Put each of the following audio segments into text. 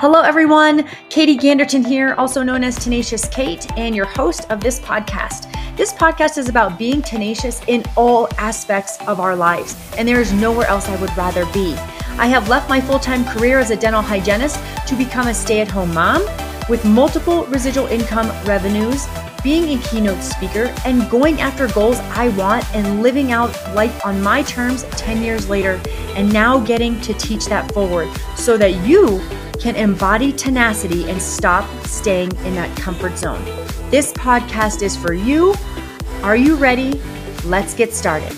Hello, everyone. Katie Ganderton here, also known as Tenacious Kate, and your host of this podcast. This podcast is about being tenacious in all aspects of our lives, and there is nowhere else I would rather be. I have left my full time career as a dental hygienist to become a stay at home mom with multiple residual income revenues, being a keynote speaker, and going after goals I want and living out life on my terms 10 years later, and now getting to teach that forward so that you can embody tenacity and stop staying in that comfort zone. This podcast is for you. Are you ready? Let's get started.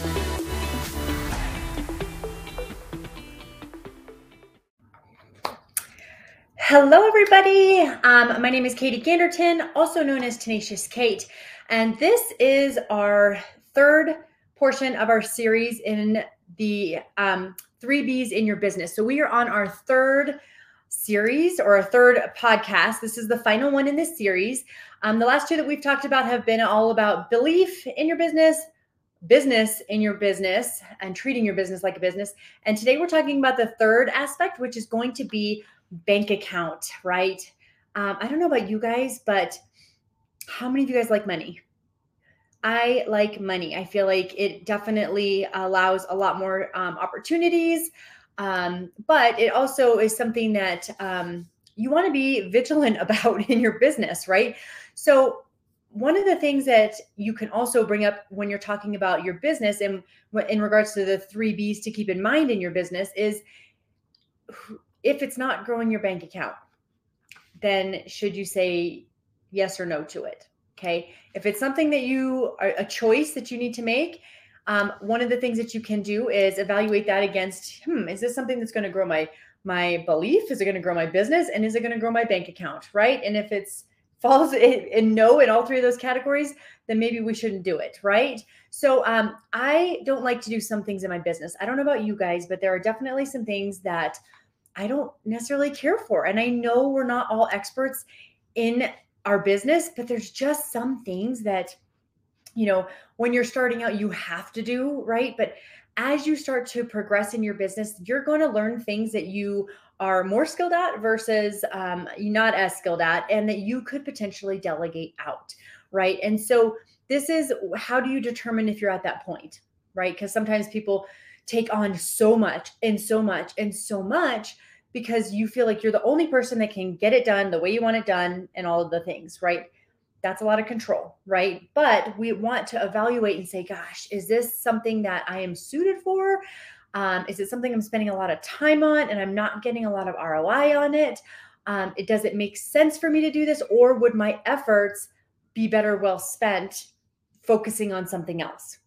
Hello, everybody. Um, my name is Katie Ganderton, also known as Tenacious Kate, and this is our third portion of our series in the um, three B's in your business. So we are on our third series or a third podcast. This is the final one in this series. Um, the last two that we've talked about have been all about belief in your business, business in your business, and treating your business like a business. And today we're talking about the third aspect, which is going to be bank account, right? Um, I don't know about you guys, but how many of you guys like money? I like money. I feel like it definitely allows a lot more um, opportunities. Um, but it also is something that um, you want to be vigilant about in your business, right? So, one of the things that you can also bring up when you're talking about your business and in regards to the three B's to keep in mind in your business is if it's not growing your bank account, then should you say yes or no to it? Okay. If it's something that you are a choice that you need to make, um, one of the things that you can do is evaluate that against hmm is this something that's going to grow my my belief? Is it going to grow my business? And is it going to grow my bank account right? And if it's falls in, in, no in all three of those categories then maybe we shouldn't do it right? So um, i don't like to do some things in my business. I don't know about you guys but there are definitely some things that i don't necessarily care for. And i know we're not all experts in our business but there's just some things that you know, when you're starting out, you have to do, right? But as you start to progress in your business, you're going to learn things that you are more skilled at versus um, not as skilled at, and that you could potentially delegate out, right? And so, this is how do you determine if you're at that point, right? Because sometimes people take on so much and so much and so much because you feel like you're the only person that can get it done the way you want it done and all of the things, right? That's a lot of control, right? But we want to evaluate and say, gosh, is this something that I am suited for? Um, is it something I'm spending a lot of time on and I'm not getting a lot of ROI on it? Um, it does it make sense for me to do this, or would my efforts be better well spent focusing on something else?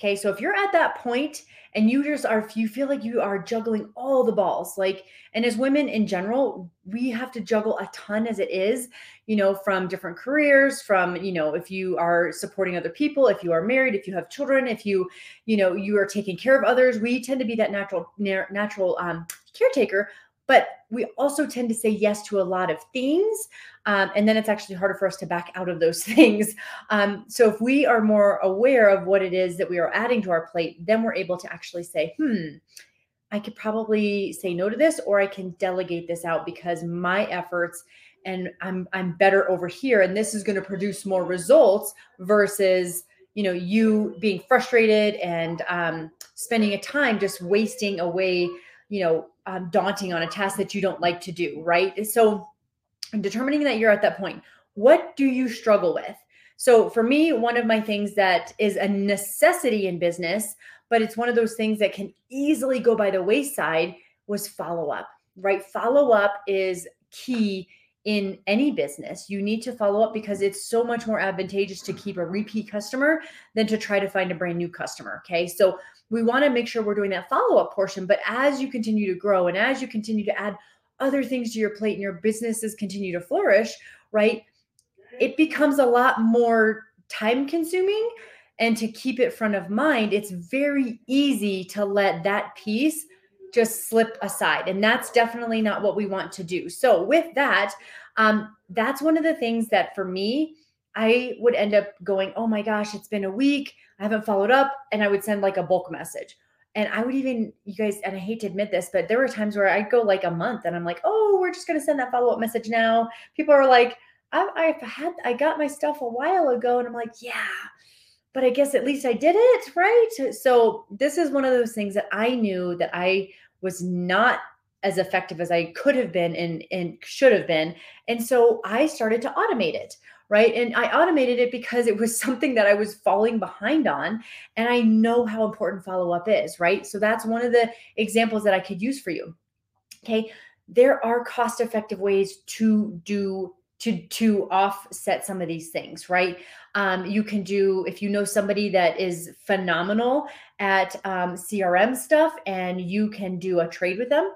Okay, so if you're at that point and you just are you feel like you are juggling all the balls like and as women in general we have to juggle a ton as it is you know from different careers from you know if you are supporting other people if you are married if you have children if you you know you are taking care of others. We tend to be that natural natural um, caretaker but we also tend to say yes to a lot of things. Um, and then it's actually harder for us to back out of those things. Um, so if we are more aware of what it is that we are adding to our plate, then we're able to actually say, hmm, I could probably say no to this, or I can delegate this out because my efforts and I'm I'm better over here, and this is going to produce more results versus you know you being frustrated and um, spending a time just wasting away you know um, daunting on a task that you don't like to do right? So determining that you're at that point what do you struggle with? So for me one of my things that is a necessity in business but it's one of those things that can easily go by the wayside was follow up right? Follow up is key in any business. You need to follow up because it's so much more advantageous to keep a repeat customer than to try to find a brand new customer. Okay. So we want to make sure we're doing that follow up portion. But as you continue to grow and as you continue to add other things to your plate and your businesses continue to flourish, right, it becomes a lot more time consuming. And to keep it front of mind, it's very easy to let that piece just slip aside. And that's definitely not what we want to do. So, with that, um, that's one of the things that for me, I would end up going, oh my gosh, it's been a week. I haven't followed up. And I would send like a bulk message. and I would even, you guys, and I hate to admit this, but there were times where I'd go like a month and I'm like, oh, we're just going to send that follow up message now. People are like, I've, I've had, I got my stuff a while ago. And I'm like, yeah, but I guess at least I did it. Right. So this is one of those things that I knew that I was not as effective as I could have been and, and should have been. And so I started to automate it right? And I automated it because it was something that I was falling behind on. And I know how important follow up is, right? So that's one of the examples that I could use for you. Okay. There are cost effective ways to do to to offset some of these things right um, you can do if you know somebody that is phenomenal at um, crm stuff and you can do a trade with them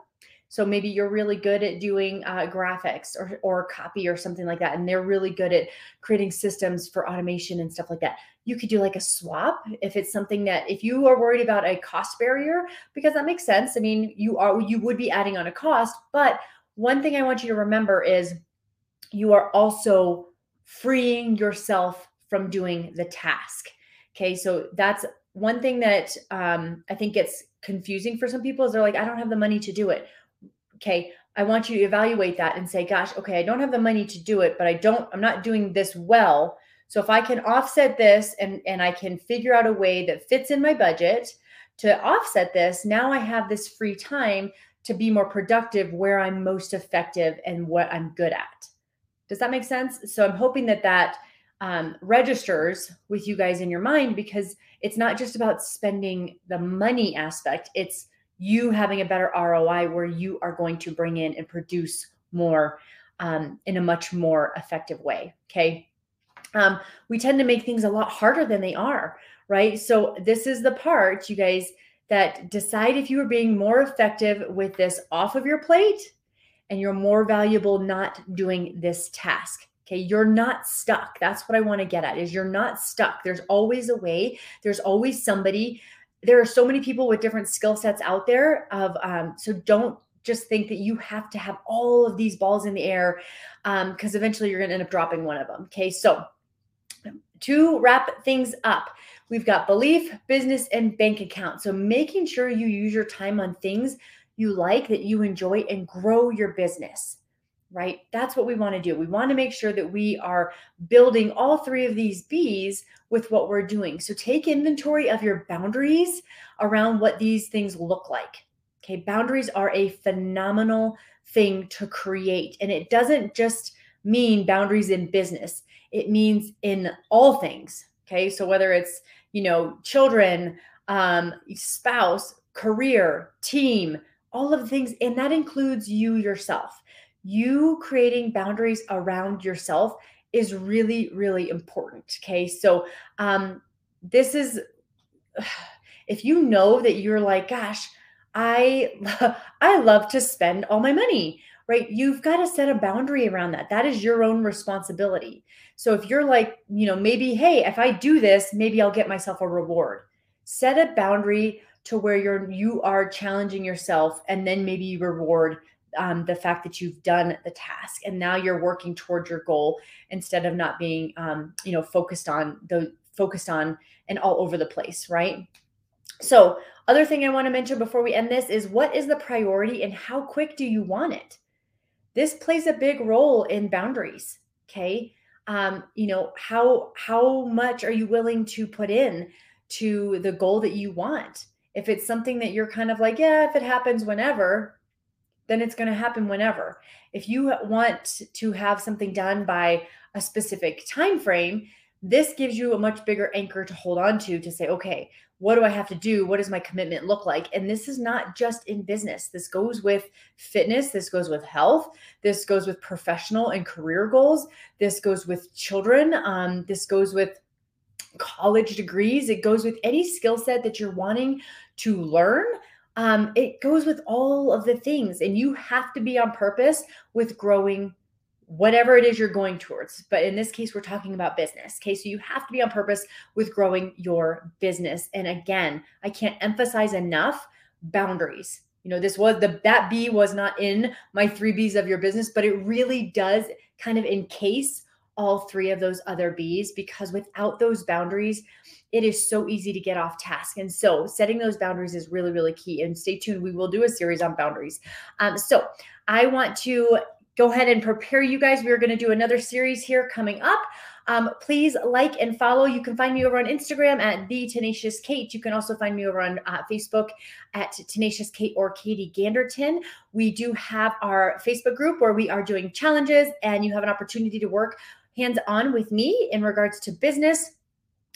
so maybe you're really good at doing uh, graphics or, or copy or something like that. And they're really good at creating systems for automation and stuff like that. You could do like a swap if it's something that if you are worried about a cost barrier, because that makes sense. I mean, you are you would be adding on a cost, but one thing I want you to remember is you are also freeing yourself from doing the task. Okay, so that's one thing that um, I think gets confusing for some people is they're like, I don't have the money to do it. Okay i want you to evaluate that and say gosh okay i don't have the money to do it but i don't i'm not doing this well. So if i can offset this and and i can figure out a way that fits in my budget to offset this now i have this free time to be more productive where i'm most effective and what i'm good at does that make sense so i'm hoping that that um, registers with you guys in your mind because it's not just about spending the money aspect it's you having a better ROI where you are going to bring in and produce more um, in a much more effective way. Okay. Um, we tend to make things a lot harder than they are, right? So, this is the part, you guys, that decide if you are being more effective with this off of your plate and you're more valuable not doing this task. Okay, you're not stuck. That's what I want to get at is you're not stuck. There's always a way. There's always somebody there are so many people with different skill sets out there of um, so don't just think that you have to have all of these balls in the air because um, eventually you're going to end up dropping one of them okay so to wrap things up we've got belief business and bank account so making sure you use your time on things you like that you enjoy and grow your business right? That's what we want to do. We want to make sure that we are building all three of these B's with what we're doing. So take inventory of your boundaries around what these things look like. Okay, boundaries are a phenomenal thing to create. And it doesn't just mean boundaries in business, it means in all things. Okay, so whether it's, you know, children, um, spouse, career, team, all of the things, and that includes you yourself. You creating boundaries around yourself is really really important okay? So um this is if you know that you're like gosh i i love to spend all my money right? You've got to set a boundary around that. That is your own responsibility. So if you're like you know maybe hey if i do this maybe i'll get myself a reward. Set a boundary to where you're you are challenging yourself and then maybe you reward um, the fact that you've done the task and now you're working towards your goal instead of not being um, you know focused on the focused on and all over the place right? So other thing i want to mention before we end this is what is the priority and how quick do you want it? This plays a big role in boundaries okay? Um, you know how how much are you willing to put in to the goal that you want if it's something that you're kind of like yeah if it happens whenever then it's going to happen whenever. If you want to have something done by a specific time frame, this gives you a much bigger anchor to hold on to to say, okay, what do I have to do? What does my commitment look like? And this is not just in business. This goes with fitness, this goes with health, this goes with professional and career goals, this goes with children, um, this goes with college degrees, it goes with any skill set that you're wanting to learn. Um, it goes with all of the things and you have to be on purpose with growing whatever it is you're going towards. But in this case we're talking about business okay? So you have to be on purpose with growing your business. And again i can't emphasize enough boundaries. You know this was the that b was not in my three b's of your business but it really does kind of encase all three of those other b's because without those boundaries it is so easy to get off task. And so setting those boundaries is really, really key. And stay tuned. We will do a series on boundaries. Um, so I want to go ahead and prepare you guys. We're going to do another series here coming up. Um, please like and follow. You can find me over on Instagram at the Tenacious Kate. You can also find me over on uh, Facebook at Tenacious Kate or Katie Ganderton. We do have our Facebook group where we are doing challenges, and you have an opportunity to work hands on with me in regards to business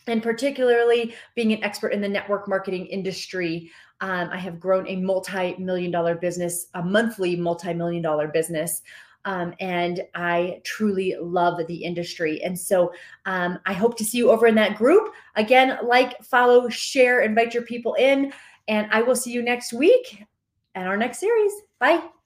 and particularly being an expert in the network marketing industry. Um, I have grown a multi million dollar business, a monthly multi million dollar business. Um, and I truly love the industry. And so um, I hope to see you over in that group. Again, like, follow, share, invite your people in. And I will see you next week at our next series. Bye.